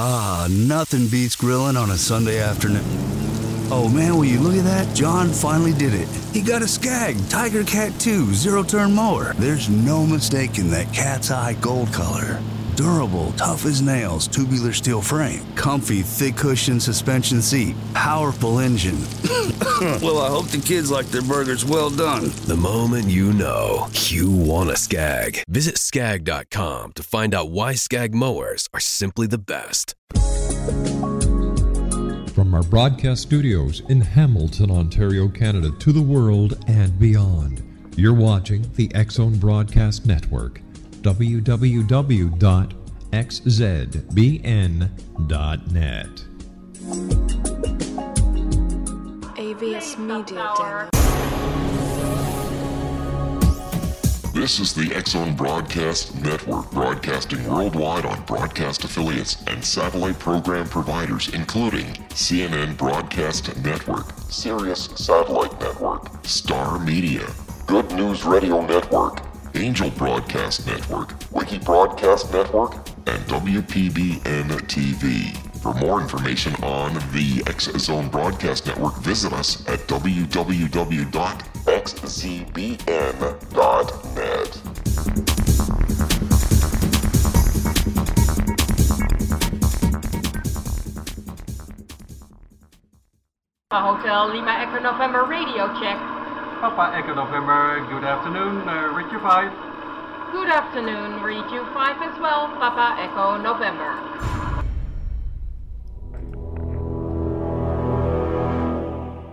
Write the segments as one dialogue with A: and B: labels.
A: Ah, nothing beats grilling on a Sunday afternoon. Oh man, will you look at that? John finally did it. He got a Scag Tiger Cat 2 zero turn mower. There's no mistaking that cat's eye gold color. Durable, tough as nails, tubular steel frame, comfy, thick cushion suspension seat, powerful engine. well, I hope the kids like their burgers well done.
B: The moment you know you want a Scag. Visit scag.com to find out why Scag mowers are simply the best.
C: From our broadcast studios in Hamilton, Ontario, Canada, to the world and beyond, you're watching the X Zone Broadcast Network www.xzbn.net.
D: AVS Media Den.
E: This is the X Zone Broadcast Network, broadcasting worldwide on broadcast affiliates and satellite program providers, including CNN Broadcast Network, Sirius Satellite Network, Star Media, Good News Radio Network, Angel Broadcast Network, Wiki Broadcast Network, and WPBN TV. For more information on the X Zone Broadcast Network, visit us at www.xzbn.net.
F: Hotel Lima Echo November radio check.
G: Papa Echo November, good afternoon, uh, Richard 5.
F: Good afternoon, you 5 as well, Papa Echo November.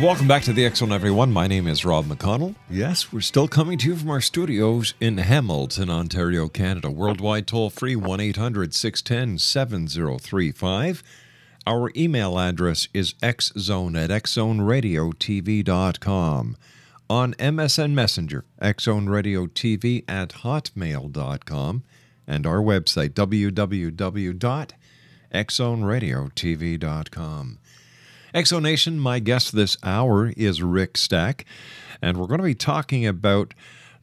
C: Welcome back to the Zone, everyone. My name is Rob McConnell. Yes, we're still coming to you from our studios in Hamilton, Ontario, Canada. Worldwide toll free 1 800 610 7035. Our email address is xzone at xzoneradiotv.com. On MSN Messenger, xzoneradiotv at hotmail.com. And our website, www.xzoneradiotv.com. Exonation, my guest this hour is Rick Stack, and we're going to be talking about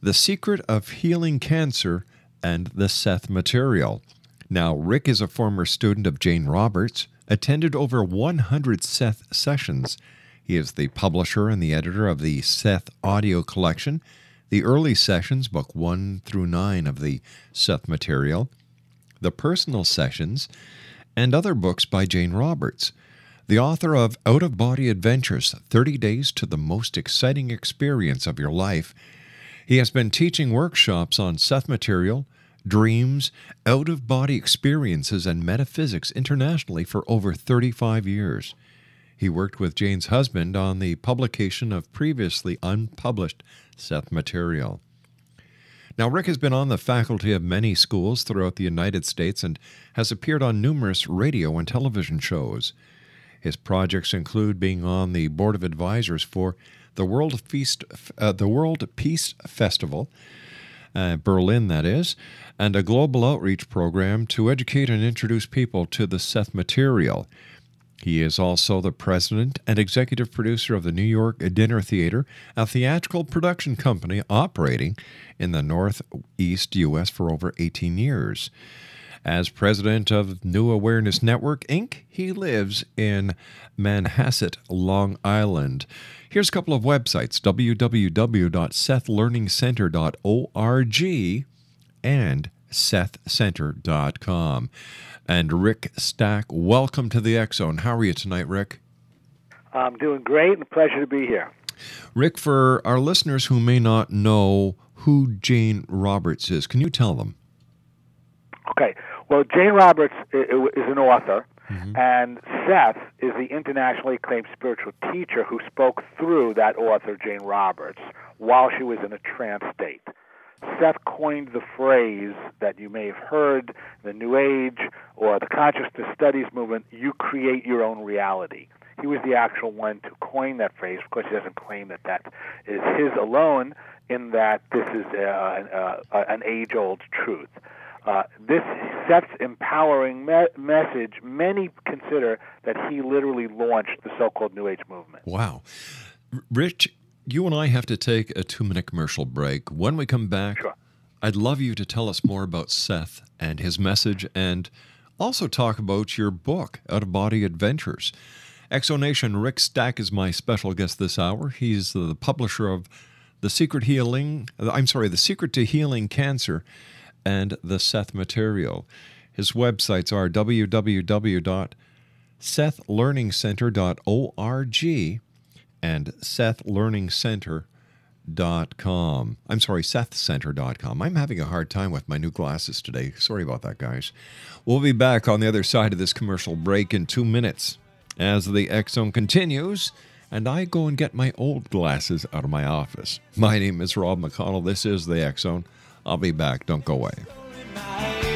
C: the secret of healing cancer and the Seth material. Now, Rick is a former student of Jane Roberts, attended over 100 Seth sessions. He is the publisher and the editor of the Seth audio collection, the early sessions, book 1 through 9 of the Seth material, the personal sessions, and other books by Jane Roberts the author of Out of Body Adventures 30 Days to the Most Exciting Experience of Your Life. He has been teaching workshops on Seth material, dreams, out of body experiences, and metaphysics internationally for over 35 years. He worked with Jane's husband on the publication of previously unpublished Seth material. Now, Rick has been on the faculty of many schools throughout the United States and has appeared on numerous radio and television shows. His projects include being on the board of advisors for the World Feast, uh, the World Peace Festival, uh, Berlin, that is, and a global outreach program to educate and introduce people to the Seth material. He is also the president and executive producer of the New York Dinner Theater, a theatrical production company operating in the Northeast U.S. for over 18 years. As president of New Awareness Network, Inc., he lives in Manhasset, Long Island. Here's a couple of websites www.sethlearningcenter.org and sethcenter.com. And Rick Stack, welcome to the X Zone. How are you tonight, Rick?
H: I'm doing great and a pleasure to be here.
C: Rick, for our listeners who may not know who Jane Roberts is, can you tell them?
H: Okay. Well, Jane Roberts is an author, mm-hmm. and Seth is the internationally acclaimed spiritual teacher who spoke through that author, Jane Roberts, while she was in a trance state. Seth coined the phrase that you may have heard the New Age or the consciousness studies movement you create your own reality. He was the actual one to coin that phrase. Of course, he doesn't claim that that is his alone, in that this is uh, uh, an age old truth. Uh, this Seth's empowering me- message, many consider that he literally launched the so called New Age movement.
C: Wow. Rich, you and I have to take a two minute commercial break. When we come back,
H: sure.
C: I'd love you to tell us more about Seth and his message and also talk about your book, Out of Body Adventures. Exonation Rick Stack is my special guest this hour. He's the publisher of The Secret Healing, I'm sorry, The Secret to Healing Cancer and The Seth Material. His websites are www.sethlearningcenter.org and SethLearningCenter.com. I'm sorry, SethCenter.com. I'm having a hard time with my new glasses today. Sorry about that, guys. We'll be back on the other side of this commercial break in two minutes as the Zone continues and I go and get my old glasses out of my office. My name is Rob McConnell. This is the Zone. I'll be back. Don't go away.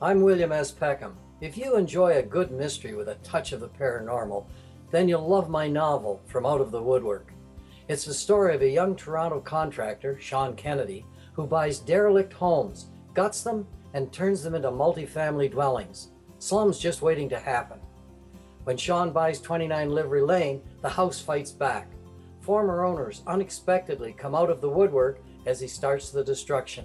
I: I'm William S. Peckham. If you enjoy a good mystery with a touch of the paranormal, then you'll love my novel, From Out of the Woodwork. It's the story of a young Toronto contractor, Sean Kennedy, who buys derelict homes, guts them, and turns them into multifamily dwellings. Slums just waiting to happen. When Sean buys 29 Livery Lane, the house fights back. Former owners unexpectedly come out of the woodwork as he starts the destruction.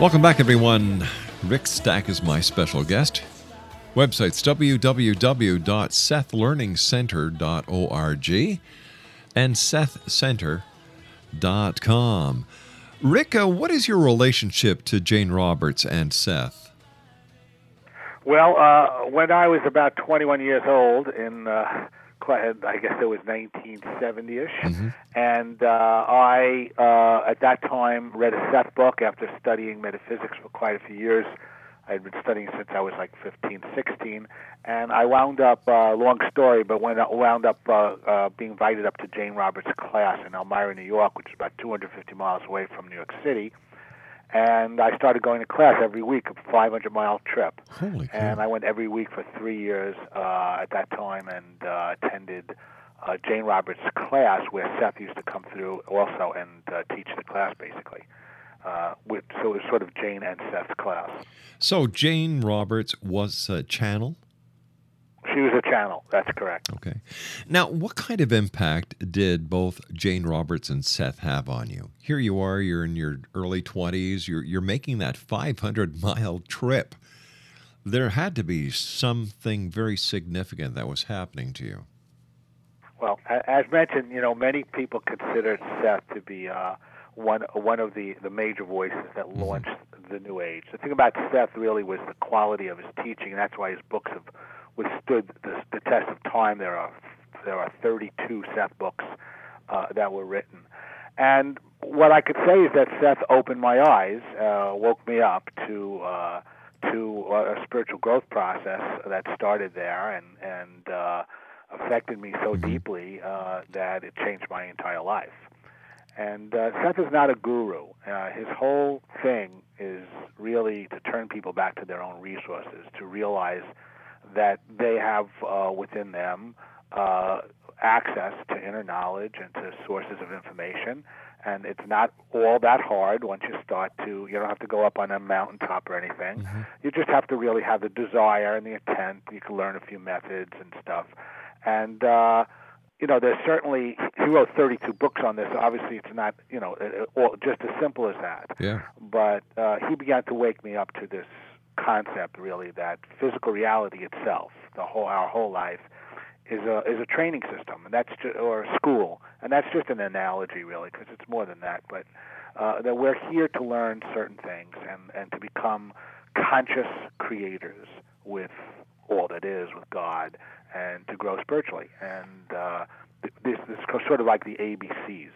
C: Welcome back, everyone. Rick Stack is my special guest. Websites www.sethlearningcenter.org and sethcenter.com. Rick, uh, what is your relationship to Jane Roberts and Seth?
H: Well, uh, when I was about 21 years old, in uh, I guess it was 1970ish, and uh, I uh, at that time read a Seth book after studying metaphysics for quite a few years. I had been studying since I was like 15, 16, and I wound up, uh, long story, but when I wound up uh, uh, being invited up to Jane Roberts' class in Elmira, New York, which is about 250 miles away from New York City, and I started going to class every week, a 500 mile trip.
C: Holy
H: And I went every week for three years uh, at that time and uh, attended uh, Jane Roberts' class where Seth used to come through also and uh, teach the class basically. Uh, with, so it was sort of Jane and Seth's class.
C: So, Jane Roberts was a channel?
H: She was a channel, that's correct.
C: Okay. Now, what kind of impact did both Jane Roberts and Seth have on you? Here you are, you're in your early 20s, you're, you're making that 500 mile trip. There had to be something very significant that was happening to you.
H: Well, as mentioned, you know, many people considered Seth to be uh, one one of the the major voices that launched the New Age. The thing about Seth really was the quality of his teaching, and that's why his books have withstood the, the test of time. There are there are 32 Seth books uh, that were written, and what I could say is that Seth opened my eyes, uh, woke me up to. Uh, to a spiritual growth process that started there and and uh, affected me so deeply uh, that it changed my entire life. And uh, Seth is not a guru. Uh, his whole thing is really to turn people back to their own resources, to realize that they have uh, within them uh, access to inner knowledge and to sources of information. And it's not all that hard once you start to, you don't have to go up on a mountaintop or anything. You just have to really have the desire and the intent. You can learn a few methods and stuff. And, uh, you know, there's certainly, he wrote 32 books on this. Obviously, it's not, you know, all, just as simple as that
C: Yeah.
H: but uh, he began to wake me up to this concept really that physical reality itself the whole our whole life is a is a training system and that's just, or a school. And that's just an analogy really because it's more than that. But uh, that we're here to learn certain things and and to become conscious creators with all that is with God and to grow spiritually. And uh, this, this is sort of like the ABCs.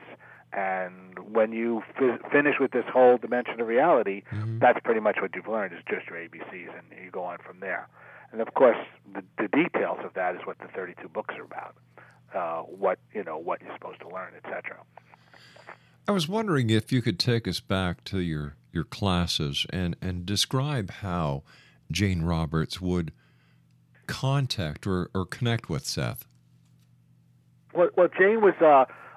H: And when you fi- finish with this whole dimension of reality,
C: Mm-hmm.
H: that's pretty much what you've learned is just your ABCs, and you go on from there. And of course, the, the details of that is what the 32 books are about. Uh, what you know, what you're supposed to learn, etc.
C: I was wondering if you could take us back to your, your classes and, and describe how Jane Roberts would contact or, or connect with Seth.
H: Well, well Jane was, uh,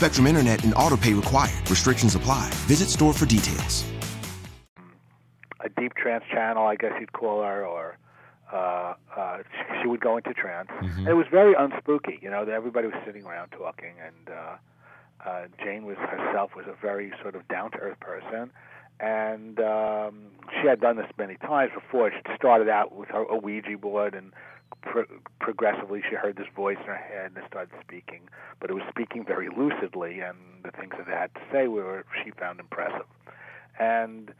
J: Spectrum Internet and autopay required. Restrictions apply. Visit store for details.
H: a deep trance channel, I guess you'd call her, or uh, uh, she, she would go into trance. And it was very unspooky. You know, everybody was sitting around talking, and uh, uh, Jane was herself was a very sort of down to earth person. And um, she had done this many times before. She started out with her a Ouija board, and pro- progressively she heard this voice in her head and it started speaking. But it was speaking very lucidly, and the things that it had to say were she found impressive. And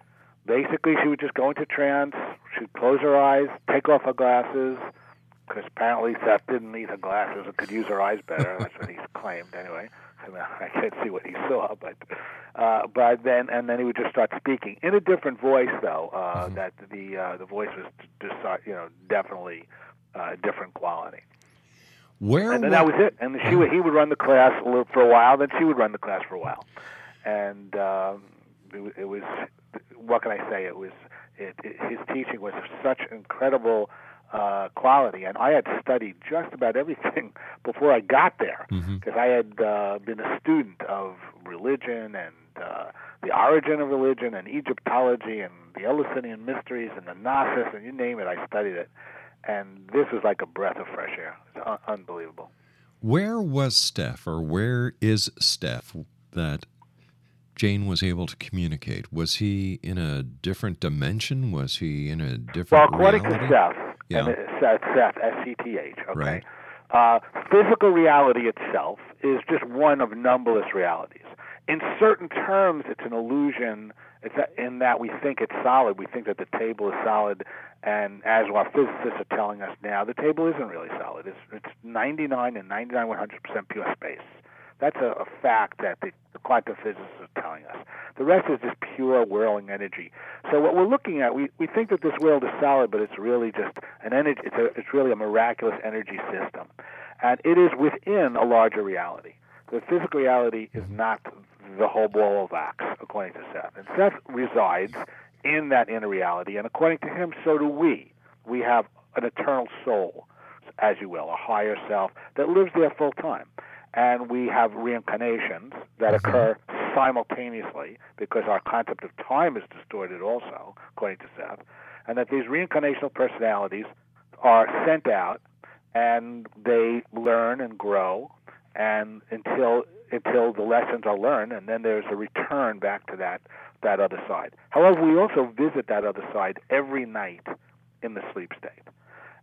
H: basically she would just go into trance. She'd close her eyes, take off her glasses, because apparently Seth didn't need her glasses and could use her eyes better. That's what he claimed, anyway. I, mean, I can't see what he saw, but uh, but then and then he would just start speaking in a different voice, though. Uh, That the uh, the voice was just you know definitely uh, different quality.
C: Where
H: and then that was it. And she would, he would run the class a little- for a while, then she would run the class for a while, and um, it, it was what can I say? It was it, it, his teaching was of such incredible uh, quality, and I had studied just about everything before I got there because I had uh, been a student of religion and uh, the origin of religion and Egyptology and the Eleusinian mysteries and the Gnosis and you name it, I studied it. And this was like a breath of fresh air. It's un- unbelievable.
C: Where was Steph, or where is Steph that Jane was able to communicate? Was he in a different dimension? Was he in a
H: Well,
C: different
H: according
C: reality?
H: to Seth,
C: Yeah.
H: and Seth, Seth, S-C-T-H, okay,
C: Right.
H: uh, physical reality itself is just one of numberless realities. In certain terms, it's an illusion. It's that- in that we think it's solid. We think that the table is solid, and as our physicists are telling us now, the table isn't really solid. It's it's 99 and 99 100 percent pure space. That's a, a fact that the, the quantum physicists are telling us. The rest is just pure whirling energy. So what we're looking at, we, we think that this world is solid, but it's really just an energy. It's a, it's really a miraculous energy system, and it is within a larger reality. The physical reality is not the whole ball of wax, according to Seth. And Seth resides in that inner reality, and according to him, so do we. We have an eternal soul, as you will, a higher self that lives there full time. And we have reincarnations that occur simultaneously because our concept of time is distorted also, according to Seth. And that these reincarnational personalities are sent out and they learn and grow and until until the lessons are learned and then there's a return back to that that other side. However, we also visit that other side every night in the sleep state.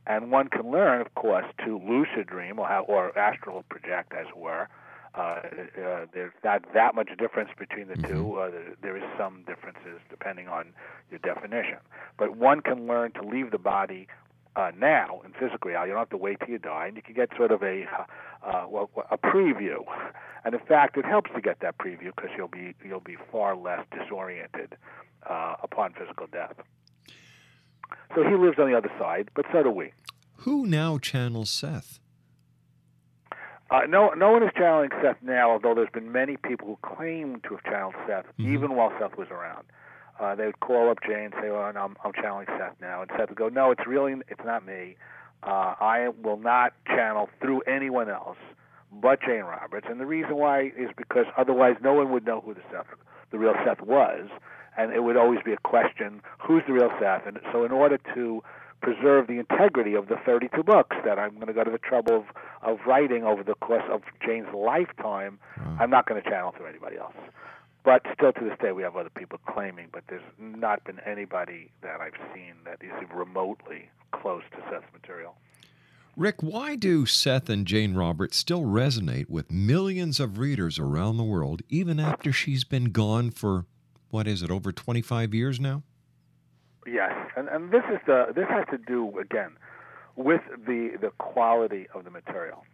H: And one can learn, of course, to lucid dream or, how, or astral project, as it were. Uh, uh, there's not that much difference between the two. Uh, there, there is some differences depending on your definition. But one can learn to leave the body uh, now in physical reality. You don't have to wait till you die, and you can get sort of a uh, well, a preview. And in fact, it helps to get that preview because you'll be you'll be far less disoriented uh, upon physical death. So he lives on the other side, but so do we.
C: Who now channels Seth?
H: Uh, no, no one is channeling Seth now, although there's been many people who claim to have channeled Seth, even while Seth was around. Uh, they would call up Jay and say, "Well, no, I'm, I'm channeling Seth now," and Seth would go, "No, it's really, it's not me. Uh, I will not channel through anyone else but Jane Roberts." And the reason why is because otherwise, no one would know who the Seth, the real Seth, was, and it would always be a question: Who's the real Seth? And so, in order to preserve the integrity of the 32 books that I'm going to go to the trouble of, of writing over the course of Jane's lifetime, mm. I'm not going to channel through anybody else. But still, to this day, we have other people claiming, but there's not been anybody that I've seen that is remotely close to Seth's material.
C: Rick, why do Seth and Jane Roberts still resonate with millions of readers around the world, even after she's been gone for, what is it, over 25 years now?
H: Yes, and, and this is the this has to do again with the the quality of the material.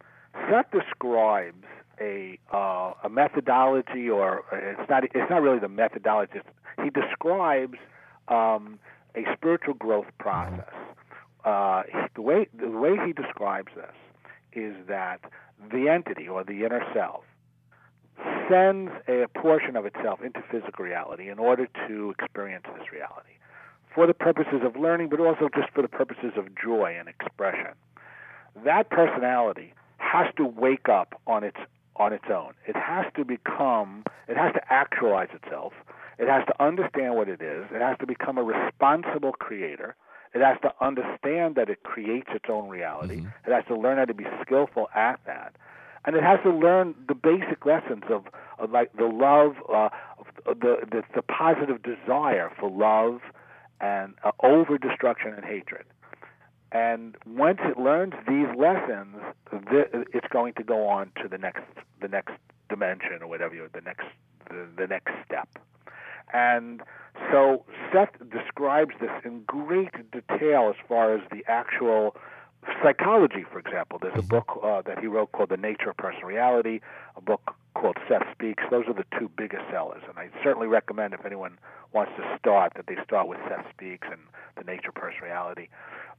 H: Seth describes a uh, a methodology, or it's not it's not really the methodology. He describes um, a spiritual growth process. Uh, the way the way he describes this is that the entity or the inner self sends a portion of itself into physical reality in order to experience this reality for the purposes of learning, but also just for the purposes of joy and expression. That personality has to wake up on its on its own. It has to become, it has to actualize itself. It has to understand what it is. It has to become a responsible creator. It has to understand that it creates its own reality. Mm-hmm. It has to learn how to be skillful at that. And it has to learn the basic lessons of, of like the love, uh, the, the the positive desire for love, and uh, over destruction and hatred. And once it learns these lessons, th- it's going to go on to the next the next dimension or whatever the next the, the next step. And so Seth describes this in great detail as far as the actual psychology, for example. There's a book uh, that he wrote called The Nature of Personal Reality, a book called Seth Speaks. Those are the two biggest sellers, and I certainly recommend if anyone wants to start that they start with Seth Speaks and The Nature of Personal Reality.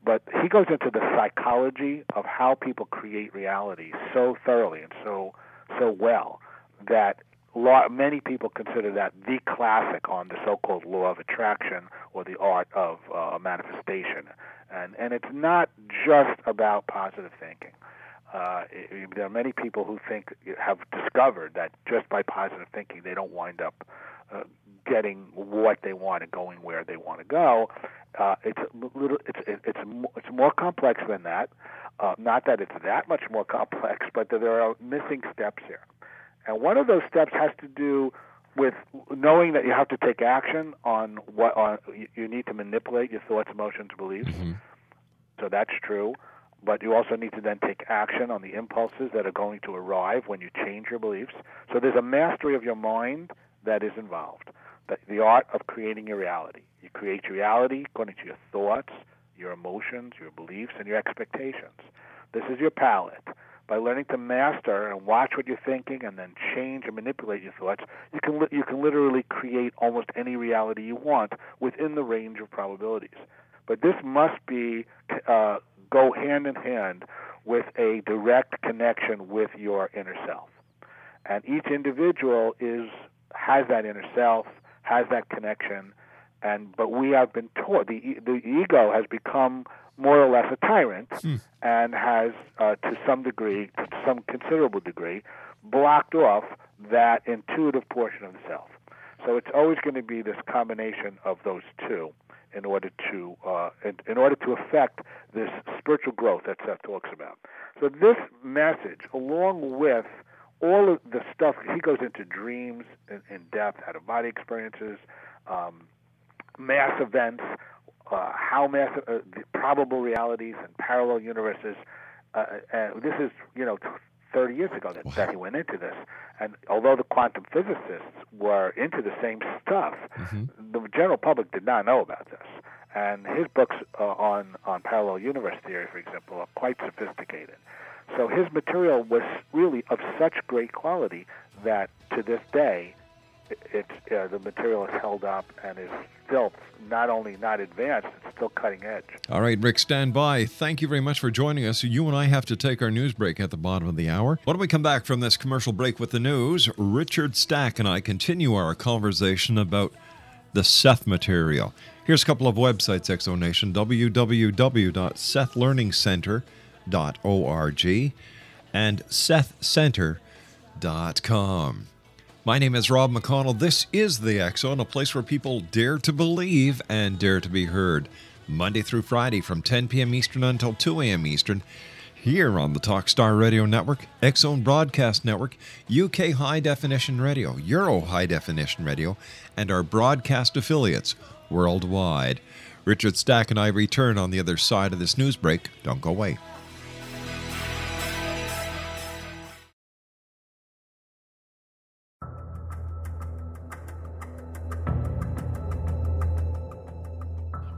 H: But he goes into the psychology of how people create reality so thoroughly and so so well that many people consider that the classic on the so-called law of attraction or the art of uh, manifestation and and it's not just about positive thinking. Uh, it, there are many people who think have discovered that just by positive thinking they don't wind up uh, getting what they want and going where they want to go. Uh, it's a little, it's it's it's more complex than that. Uh, not that it's that much more complex, but that there are missing steps here. And one of those steps has to do with knowing that you have to take action on what on you need to manipulate your thoughts, emotions, beliefs. Mm-hmm. So that's true, but you also need to then take action on the impulses that are going to arrive when you change your beliefs. So there's a mastery of your mind that is involved. The, the art of creating your reality. You create your reality according to your thoughts, your emotions, your beliefs, and your expectations. This is your palette by learning to master and watch what you're thinking and then change and manipulate your thoughts, you can li- you can literally create almost any reality you want within the range of probabilities. But this must be uh, go hand in hand with a direct connection with your inner self. And each individual is has that inner self, has that connection, and but we have been taught the the ego has become more or less a tyrant mm. and has, uh, to some degree, to some considerable degree, blocked off that intuitive portion of the self. So it's always going to be this combination of those two in order to uh, in, in, order to affect this spiritual growth that Seth talks about. So this message, along with all of the stuff, he goes into dreams in, in depth, out of body experiences, um, mass events, uh, how massive uh, the probable realities and parallel universes. Uh, uh, this is you know 30 years ago that, wow. that he went into this. And although the quantum physicists were into the same stuff, mm-hmm. the general public did not know about this. And his books uh, on on parallel universe theory, for example, are quite sophisticated. So his material was really of such great quality that to this day it's uh, the material is held up and is still not only not advanced, it's still cutting edge.
C: All right, Rick, stand by. Thank you very much for joining us. You and I have to take our news break at the bottom of the hour. When we come back from this commercial break with the news, Richard Stack and I continue our conversation about the Seth material. Here's a couple of websites, Exonation www.sethlearningcenter.org and sethcenter.com. My name is Rob McConnell. This is The Zone, a place where people dare to believe and dare to be heard. Monday through Friday from 10 p.m. Eastern until 2 a.m. Eastern, here on the Talkstar Radio Network, Zone Broadcast Network, UK High Definition Radio, Euro High Definition Radio, and our broadcast affiliates worldwide. Richard Stack and I return on the other side of this news break. Don't go away.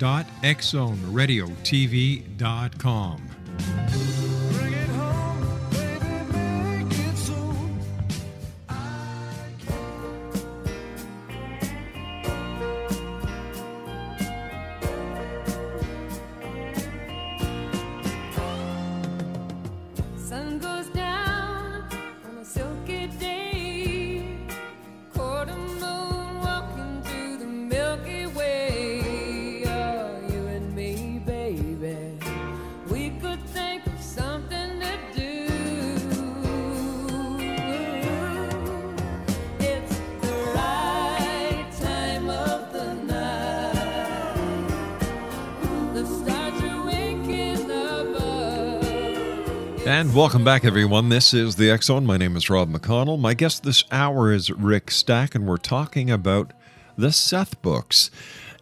C: www.xzoneradiotv.com. welcome back, everyone. This is the Zone. My name is Rob McConnell. My guest this hour is Rick Stack, and we're talking about the Seth books.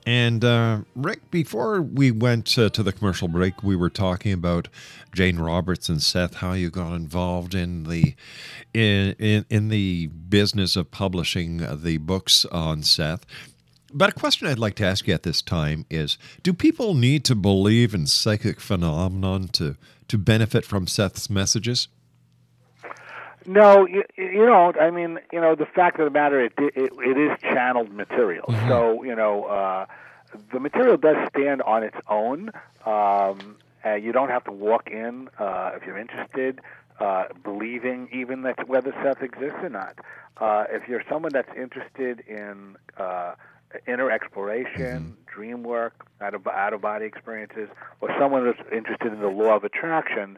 C: And uh, Rick, before we went uh, to the commercial break, we were talking about Jane Roberts and Seth, how you got involved in the in in, in the business of publishing the books on Seth. But a question I'd like to ask you at this time is: Do people need to believe in psychic phenomenon to to benefit from Seth's messages?
H: No, you, you don't. I mean, you know, the fact of the matter, it it, it is channeled material.
C: Mm-hmm.
H: So you know, uh, the material does stand on its own. Um, uh, you don't have to walk in uh, if you're interested, uh, believing even that whether Seth exists or not. Uh, if you're someone that's interested in uh, inner exploration, dream work, out of out of body experiences, or someone that's interested in the law of attraction.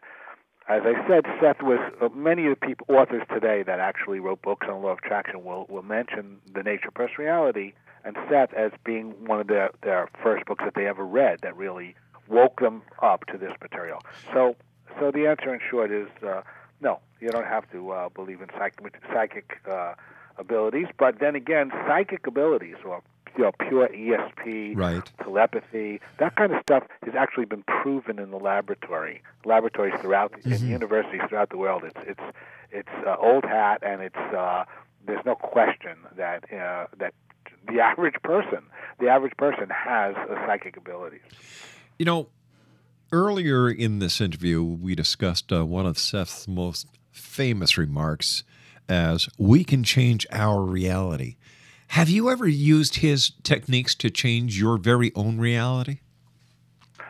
H: As I said, Seth was uh, many of the people, authors today that actually wrote books on the law of attraction will will mention the Nature of Personal Reality and Seth as being one of their their first books that they ever read that really woke them up to this material. So so the answer in short is uh, no, you don't have to uh, believe in psychic psychic uh, abilities, but then again, psychic abilities or you know, pure ESP,
C: Right.
H: telepathy, that kind of stuff has actually been proven in the laboratory, laboratories throughout in
C: Mhm.
H: universities throughout the world. It's it's it's uh, old hat, and it's uh, there's no question that uh, that the average person, the average person has psychic abilities.
C: You know, earlier in this interview, we discussed uh, one of Seth's most famous remarks as we can change our reality. Have you ever used his techniques to change your very own reality?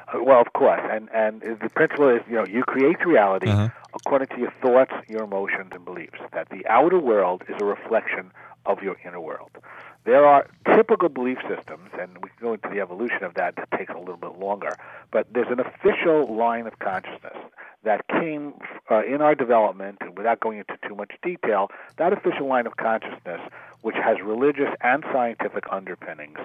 H: Uh, Well, of course, and and the principle is, you know, you create reality
C: Uh-huh.
H: according to your thoughts, your emotions, and beliefs. That the outer world is a reflection of your inner world. There are typical belief systems, and we can go into the evolution of that. That takes a little bit longer, but there's an official line of consciousness that came uh, in our development, and without going into too much detail, that official line of consciousness, which has religious and scientific underpinnings,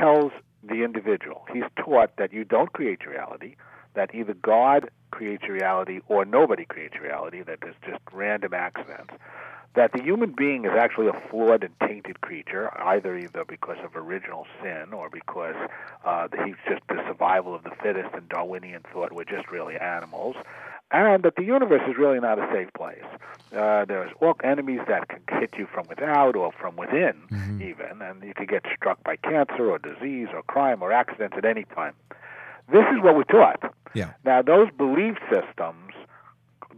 H: tells the individual. He's taught that you don't create reality, that either God creates reality or nobody creates reality, that there's just random accidents. That the human being is actually a flawed and tainted creature, either either because of original sin or because uh, he's just the survival of the fittest and Darwinian thought we're just really animals, and that the universe is really not a safe place. Uh, there's all enemies that can hit you from without or from within, even, and you could get struck by cancer or disease or crime or accidents at any time. This is what we're taught.
C: Yeah.
H: Now, those belief systems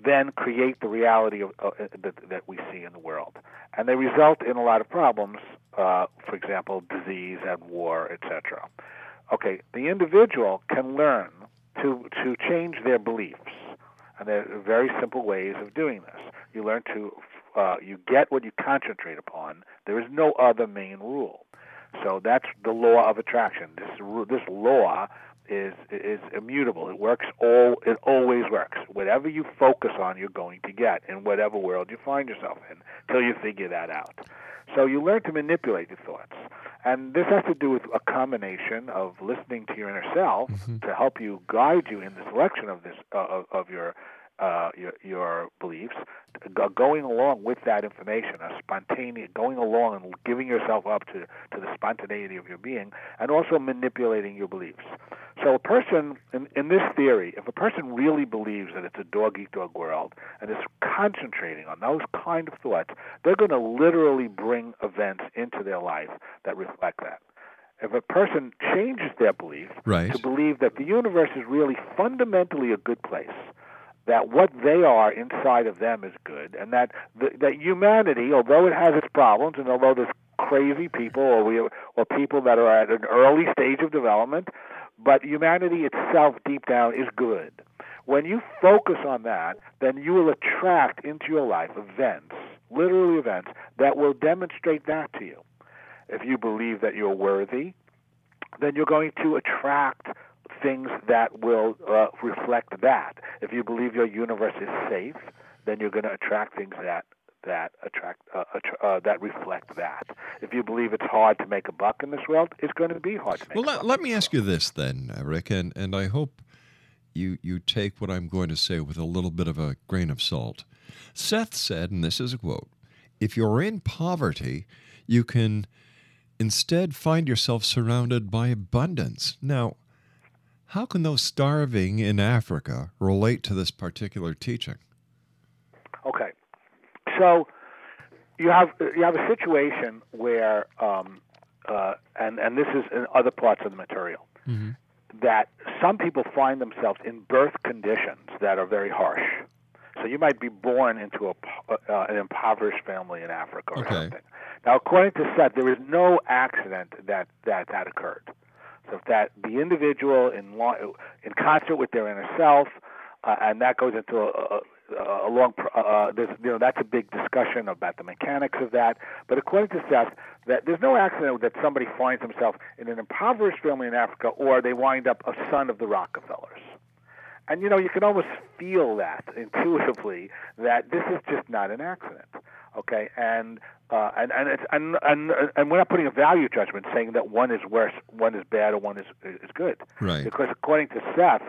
H: then create the reality of, uh, that, that we see in the world, and they result in a lot of problems. Uh, for example, disease and war, etc. Okay, the individual can learn to to change their beliefs, and there are very simple ways of doing this. You learn to uh, you get what you concentrate upon. There is no other main rule. So that's the law of attraction. This this law is is immutable. It works all. It always works. Whatever you focus on, you're going to get in whatever world you find yourself in, till you figure that out. So you learn to manipulate your thoughts, and this has to do with a combination of listening to your inner self to help you guide you in the selection of this uh, of, of your uh, your, your beliefs, going along with that information, a spontaneous, going along and giving yourself up to, to the spontaneity of your being, and also manipulating your beliefs. So, a person, in, in this theory, if a person really believes that it's a dog eat dog world and is concentrating on those kind of thoughts, they're going to literally bring events into their life that reflect that. If a person changes their belief
C: Right.
H: to believe that the universe is really fundamentally a good place, that what they are inside of them is good, and that the, that humanity, although it has its problems, and although there's crazy people or we or people that are at an early stage of development, but humanity itself deep down is good. When you focus on that, then you will attract into your life events, literally events, that will demonstrate that to you. If you believe that you're worthy, then you're going to attract things that will uh, reflect that. If you believe your universe is safe, then you're going to attract things that that attract uh, uh, that reflect that. If you believe it's hard to make a buck in this world, it's going to be hard to make.
C: Well, let, let me ask you this then, uh, Rick, and, and I hope you you take what I'm going to say with a little bit of a grain of salt. Seth said, and this is a quote: "If you're in poverty, you can instead find yourself surrounded by abundance." Now, how can those starving in Africa relate to this particular teaching?
H: Okay, so you have you have a situation where, um, uh, and and this is in other parts of the material,
C: mm-hmm.
H: that some people find themselves in birth conditions that are very harsh. So you might be born into a, uh, an impoverished family in Africa or
C: okay.
H: something. Now, according to Seth, there is no accident that that that occurred. So that the individual in in concert with their inner self, uh, and that goes into a, a, a long. Uh, uh, you know, that's a big discussion about the mechanics of that. But according to Seth, that there's no accident that somebody finds himself in an impoverished family in Africa, or they wind up a son of the Rockefellers. And you know, you can almost feel that intuitively that this is just not an accident. Okay, and uh, and and, it's, and and and we're not putting a value judgment saying that one is worse, one is bad, or one is is good.
C: Right.
H: Because according to Seth,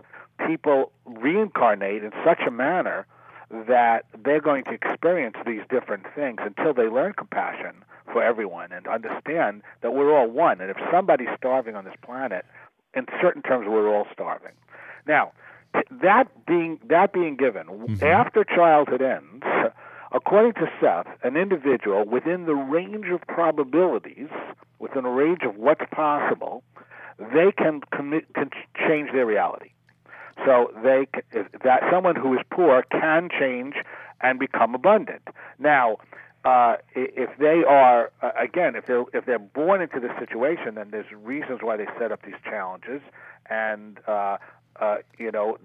H: people reincarnate in such a manner that they're going to experience these different things until they learn compassion for everyone and understand that we're all one. And if somebody's starving on this planet, in certain terms, we're all starving. Now, that being that being given, mm-hmm. after childhood ends, according to Seth, an individual within the range of probabilities, within a range of what's possible, they can, commit, can change their reality. So they that someone who is poor can change and become abundant. Now, uh, if they are uh, again, if they're if they're born into this situation, then there's reasons why they set up these challenges, and uh, uh, you know,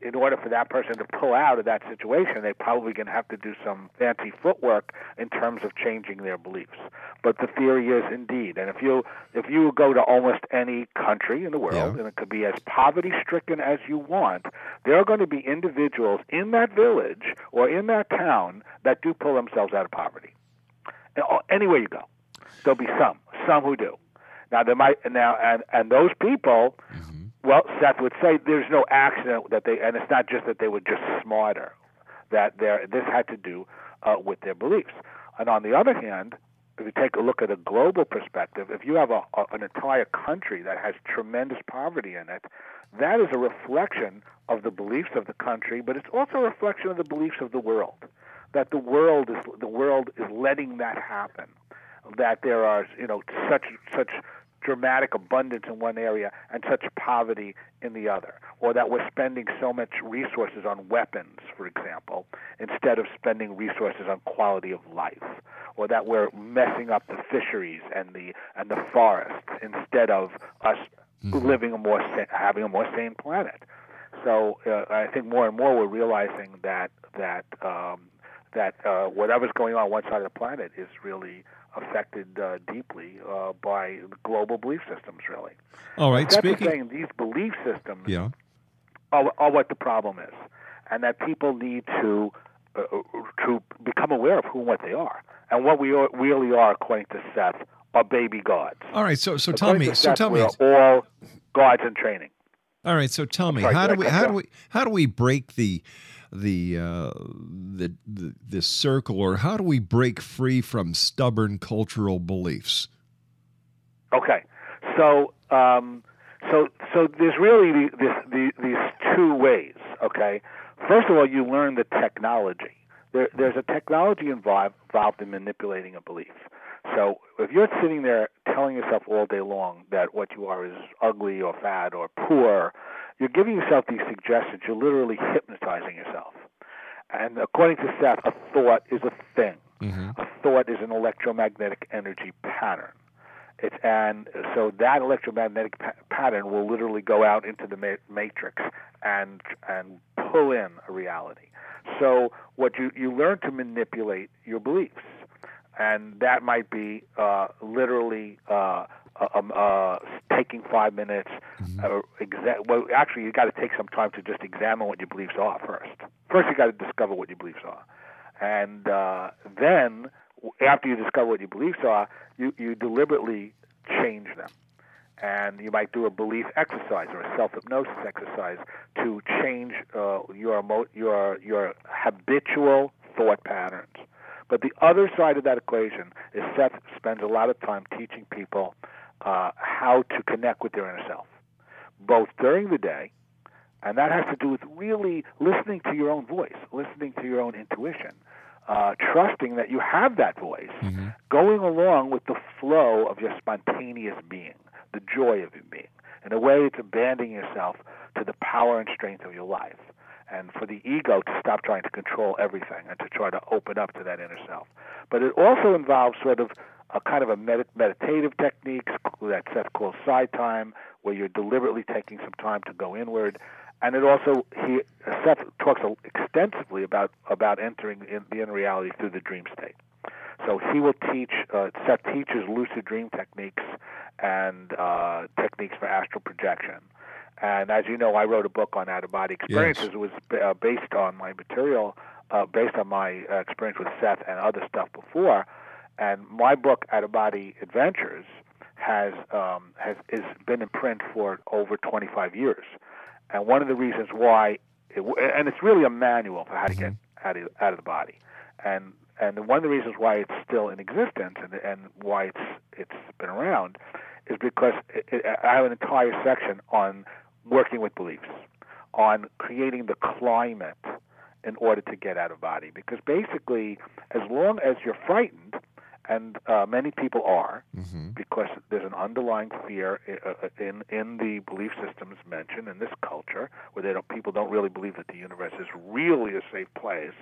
H: in order for that person to pull out of that situation, they're probably going to have to do some fancy footwork in terms of changing their beliefs. But the theory is indeed, and if you if you go to almost any country in the world, yeah. and it could be as poverty stricken as you want, there are going to be individuals in that village or in that town that do pull themselves out of poverty. Anywhere you go, there'll be some, some who do. Now there might now and and those people. Mm-hmm well, Seth would say there's no accident that they, and it's not just that they were just smarter, that this had to do uh, with their beliefs. And on the other hand, if you take a look at a global perspective, if you have a, a, an entire country that has tremendous poverty in it, that is a reflection of the beliefs of the country, but it's also a reflection of the beliefs of the world. That the world is the world is letting that happen. That there are you know such such dramatic abundance in one area and such poverty in the other, or that we're spending so much resources on weapons, for example, instead of spending resources on quality of life, or that we're messing up the fisheries and the and the forests instead of us mm-hmm. living a more having a more sane planet. So uh, I think more and more we're realizing that that um, that uh, whatever's going on, on one side of the planet is really affected uh, deeply uh, by global belief systems, really.
C: All right.
H: That's
C: Speaking...
H: saying these belief systems
C: yeah.
H: are, are what the problem is, and that people need to uh, to become aware of who and what they are, and what we are, really are, according to Seth, are baby gods.
C: All right. So so tell me.
H: so
C: Seth, tell me.
H: all gods in training.
C: All right. So tell me, sorry, how do we how do we how do we break the the, uh, the the this circle, or how do we break free from stubborn cultural beliefs?
H: Okay, so um, so so there's really this, the, these two ways. Okay, first of all, you learn the technology. There, there's a technology involved, involved in manipulating a belief. So if you're sitting there telling yourself all day long that what you are is ugly or fat or poor you're giving yourself these suggestions. You're literally hypnotizing yourself. And according to Seth, a thought is a thing.
C: Mm-hmm.
H: A thought is an electromagnetic energy pattern. It's, and so that electromagnetic pa- pattern will literally go out into the ma- matrix and and pull in a reality. So what you you learn to manipulate your beliefs, and that might be uh, literally uh, uh, um, uh, taking five minutes.
C: Mm-hmm.
H: Uh, exa- well, actually, you got to take some time to just examine what your beliefs are first. First, you got to discover what your beliefs are, and uh, then after you discover what your beliefs are, you you deliberately change them. and you might do a belief exercise or a self hypnosis exercise to change uh, your emo- your your habitual thought patterns. But the other side of that equation is Seth spends a lot of time teaching people uh, how to connect with their inner self, both during the day, and that has to do with really listening to your own voice, listening to your own intuition, uh, trusting that you have that voice,
C: Mm-hmm.
H: going along with the flow of your spontaneous being, the joy of your being. In a way, it's abandoning yourself to the power and strength of your life. And for the ego to stop trying to control everything and to try to open up to that inner self. But it also involves sort of a kind of a med- meditative techniques that Seth calls psy-time, where you're deliberately taking some time to go inward. And it also he Seth talks extensively about about entering in the inner reality through the dream state. So he will teach. Uh, Seth teaches lucid dream techniques and uh, techniques for astral projection. And as you know, I wrote a book on out of body experiences. It was uh, based on my material, uh, based on my uh, experience with Seth and other stuff before. And my book, Out of Body Adventures, has um, has is been in print for over 25 years. And one of the reasons why, it, and it's really a manual for how to get out of out of the body. And and one of the reasons why it's still in existence and and why it's it's been around is because it, it, I have an entire section on working with beliefs, on creating the climate in order to get out of body. Because basically, as long as you're frightened, and uh, many people are, because there's an underlying fear uh, in in the belief systems mentioned in this culture, where they don't people don't really believe that the universe is really a safe place.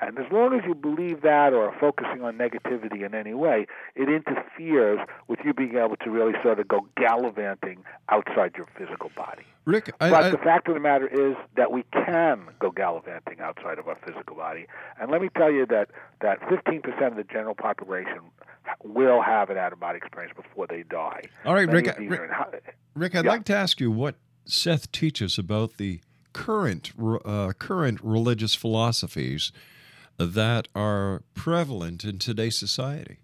H: And as long as you believe that or are focusing on negativity in any way, it interferes with you being able to really sort of go gallivanting outside your physical body.
C: Rick, I,
H: but
C: I-
H: the fact of the matter is that we can go gallivanting outside of our physical body. And let me tell you that, that 15% of the general population will have an out-of-body experience before they die.
C: All right, Rick,
H: of
C: Rick-
H: in
C: Rick, I'd
H: Yeah.
C: like to ask you what Seth teaches about the current uh, current religious philosophies that are prevalent in today's society.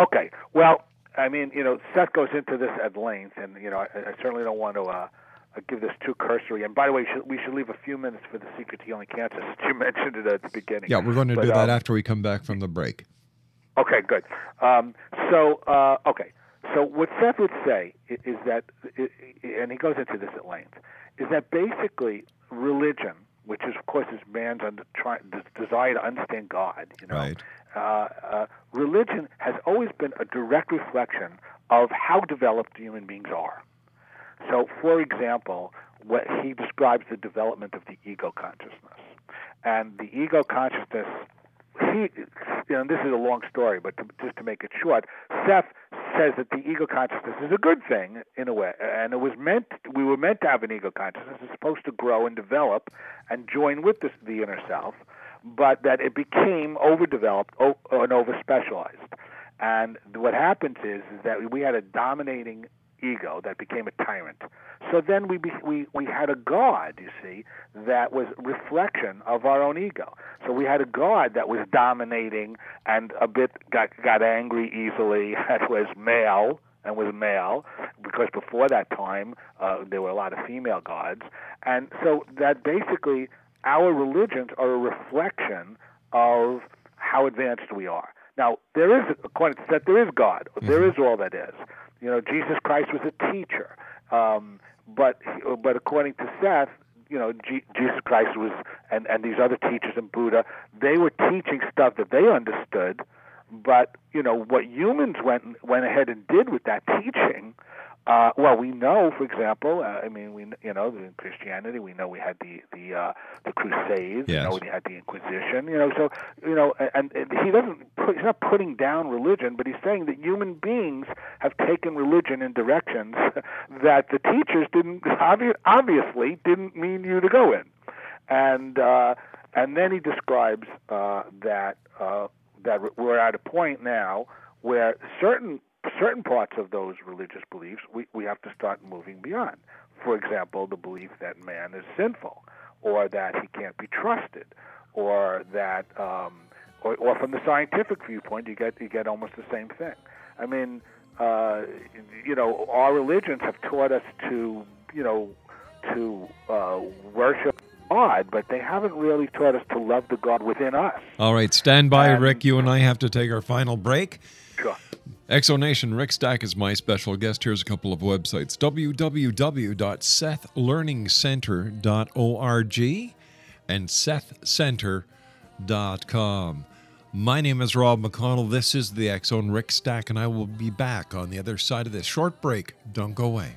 H: Okay. Well, I mean, you know, Seth goes into this at length, and you know, I, I certainly don't want to uh, uh, give this too cursory. And by the way, should, we should leave a few minutes for the secret to healing cancer, since you mentioned it at the beginning.
C: Yeah, we're going to
H: But,
C: do that
H: um,
C: after we come back from the break.
H: Okay, good. Um, so, uh, okay. So what Seth would say is that, and he goes into this at length, is that basically religion, which is of course is man's under, try, des- desire to understand God, you know,
C: Right.
H: uh, uh, religion has always been a direct reflection of how developed human beings are. So, for example, what he describes the development of the ego consciousness, and the ego consciousness. He, you know, this is a long story, but to, just to make it short, Seth says that the ego consciousness is a good thing in a way, and it was meant. We were meant to have an ego consciousness. It's supposed to grow and develop and join with the, the inner self, but that it became overdeveloped and overspecialized. And what happens is, is that we had a dominating ego that became a tyrant. So then we be, we we had a god, you see, that was reflection of our own ego. So we had a god that was dominating and a bit got got angry easily. That was male and was male because before that time uh, there were a lot of female gods, and so that basically our religions are a reflection of how advanced we are. Now there is, according to Seth, there is God. There is all that is. You know, Jesus Christ was a teacher, um, but but according to Seth, you know, G- Jesus Christ was, and and these other teachers and Buddha, they were teaching stuff that they understood, but you know what humans went went ahead and did with that teaching. Uh, well, we know, for example, uh, I mean, we you know, in Christianity, we know we had the the uh, the Crusades, you know, we had the Inquisition, you know, so you know, and, and he doesn't put, he's not putting down religion, but he's saying that human beings have taken religion in directions that the teachers didn't obvi- obviously didn't mean you to go in, and uh, and then he describes uh, that uh, that we're at a point now where certain certain parts of those religious beliefs we, we have to start moving beyond. For example, the belief that man is sinful, or that he can't be trusted, or that, um, or, or from the scientific viewpoint, you get you get almost the same thing. I mean, uh, you know, our religions have taught us to, you know, to uh, worship God, but they haven't really taught us to love the God within us.
C: All right, stand by, Rick. You and I have to take our final break.
H: Sure.
C: X Zone Nation, Rick Stack is my special guest. Here's a couple of websites www.sethlearningcenter.org and sethcenter.com. My name is Rob McConnell. This is the Zone Rick Stack, and I will be back on the other side of this short break. Don't go away.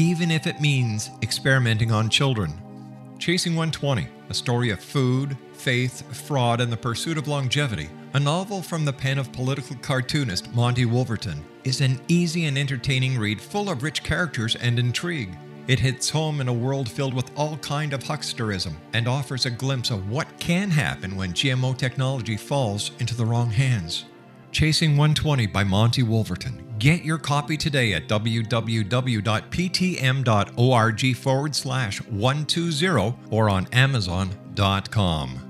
C: even if it means experimenting on children. Chasing 120, a story of food, faith, fraud, and the pursuit of longevity, a novel from the pen of political cartoonist Monte Wolverton, is an easy and entertaining read full of rich characters and intrigue. It hits home in a world filled with all kind of hucksterism and offers a glimpse of what can happen when GMO technology falls into the wrong hands. Chasing 120 by Monte Wolverton. Get your copy today at www.ptm.org forward slash 120 or on amazon.com.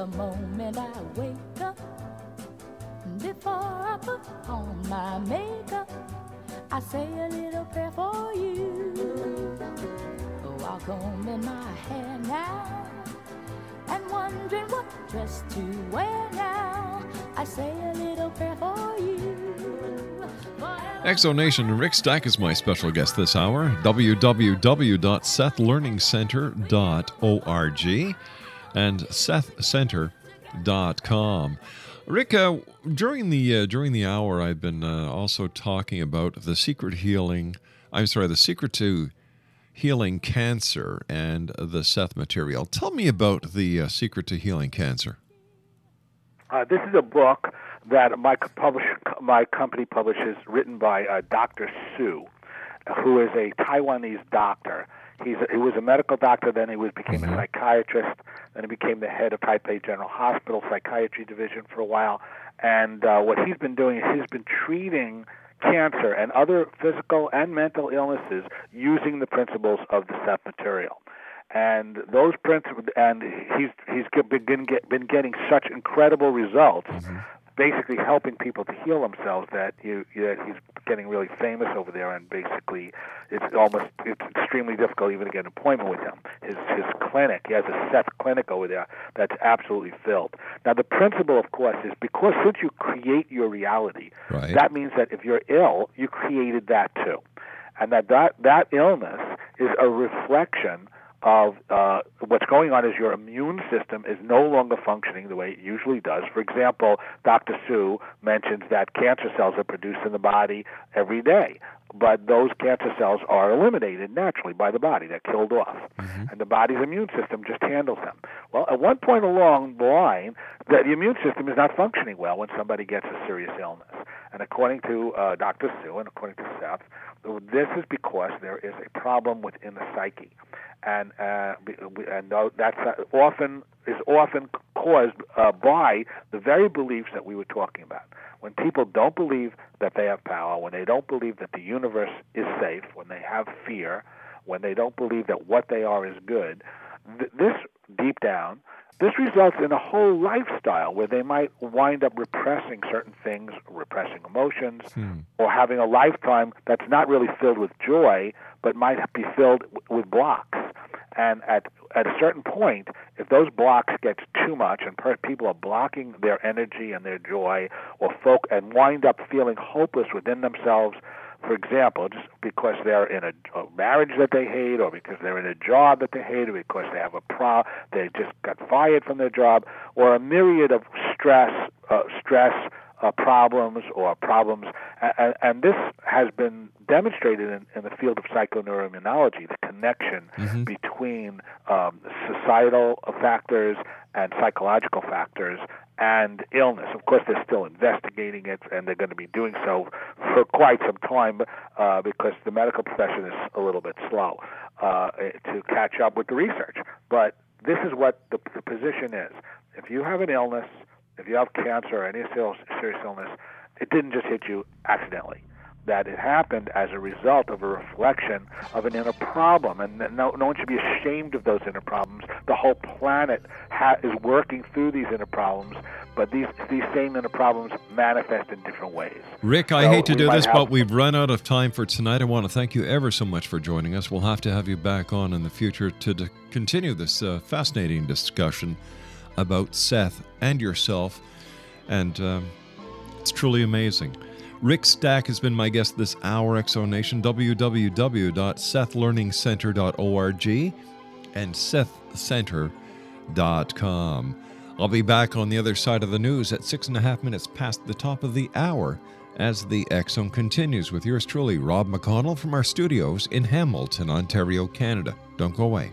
K: The moment I wake up, before I put on my makeup, I say a little prayer for you. Oh, are combing my hair now and wondering what dress to wear now. I say a little prayer for you.
C: X Zone Nation, Rick Stack is my special guest this hour. www.sethlearningcenter.org and sethcenter.com. Rick, uh, during the uh, during the hour, I've been uh, also talking about the secret healing. I'm sorry, the secret to healing cancer and the Seth material. Tell me about the uh, secret to healing cancer.
H: Uh, this is a book that my publish, my company publishes, written by uh, Dr. Hsu, who is a Taiwanese doctor. He's a, he was a medical doctor, then he was became a psychiatrist, then he became the head of Taipei General Hospital Psychiatry Division for a while. And uh, what he's been doing is he's been treating cancer and other physical and mental illnesses using the principles of the Seth material. And those principles and he's he's been get, been getting such incredible results basically helping people to heal themselves that you that he's getting really famous over there and basically it's almost it's extremely difficult even to get an appointment with him. His his clinic he has a Seth clinic over there that's absolutely filled. Now the principle of course is because since you create your reality
C: right.
H: that means that if you're ill you created that too. And that that, that illness is a reflection of uh, what's going on is your immune system is no longer functioning the way it usually does. For example, Dr. Hsu mentions that cancer cells are produced in the body every day, but those cancer cells are eliminated naturally by the body. They're killed off, and the body's immune system just handles them. Well, at one point along the line, the, the immune system is not functioning well when somebody gets a serious illness. And according to uh, Dr. Hsu and according to Seth, this is because there is a problem within the psyche and uh, and that's often is often caused uh, by the very beliefs that we were talking about. When people don't believe that they have power, when they don't believe that the universe is safe, when they have fear, when they don't believe that what they are is good, th- this deep down this results in a whole lifestyle where they might wind up repressing certain things, repressing emotions,
C: Hmm.
H: or having a lifetime that's not really filled with joy, but might be filled with blocks. And at at a certain point, if those blocks get too much, and per- people are blocking their energy and their joy, or folk, and wind up feeling hopeless within themselves, for example, just because they're in a, a marriage that they hate, or because they're in a job that they hate, or because they have a pro, they just got fired from their job, or a myriad of stress, uh, stress uh, problems or problems, and, and this has been demonstrated in, in the field of psychoneuroimmunology, the connection between um, societal factors and psychological factors and illness. Of course, they're still investigating it, and they're going to be doing so for quite some time uh, because the medical profession is a little bit slow uh, to catch up with the research. But this is what the, the position is. If you have an illness, if you have cancer or any serious serious illness, it didn't just hit you accidentally. That it happened as a result of a reflection of an inner problem, and no, no one should be ashamed of those inner problems. The whole planet ha- is working through these inner problems, but these these same inner problems manifest in different ways.
C: Rick, I
H: So
C: hate to do this,
H: have-
C: but we've run out of time for tonight. I want to thank you ever so much for joining us. We'll have to have you back on in the future to d- continue this uh, fascinating discussion about Seth and yourself. And um, it's truly amazing. Rick Stack has been my guest this hour, X Zone Nation, www.sethlearningcenter.org and sethcenter.com. I'll be back on the other side of the news at six and a half minutes past the top of the hour as the X Zone continues with yours truly, Rob McConnell, from our studios in Hamilton, Ontario, Canada. Don't go away.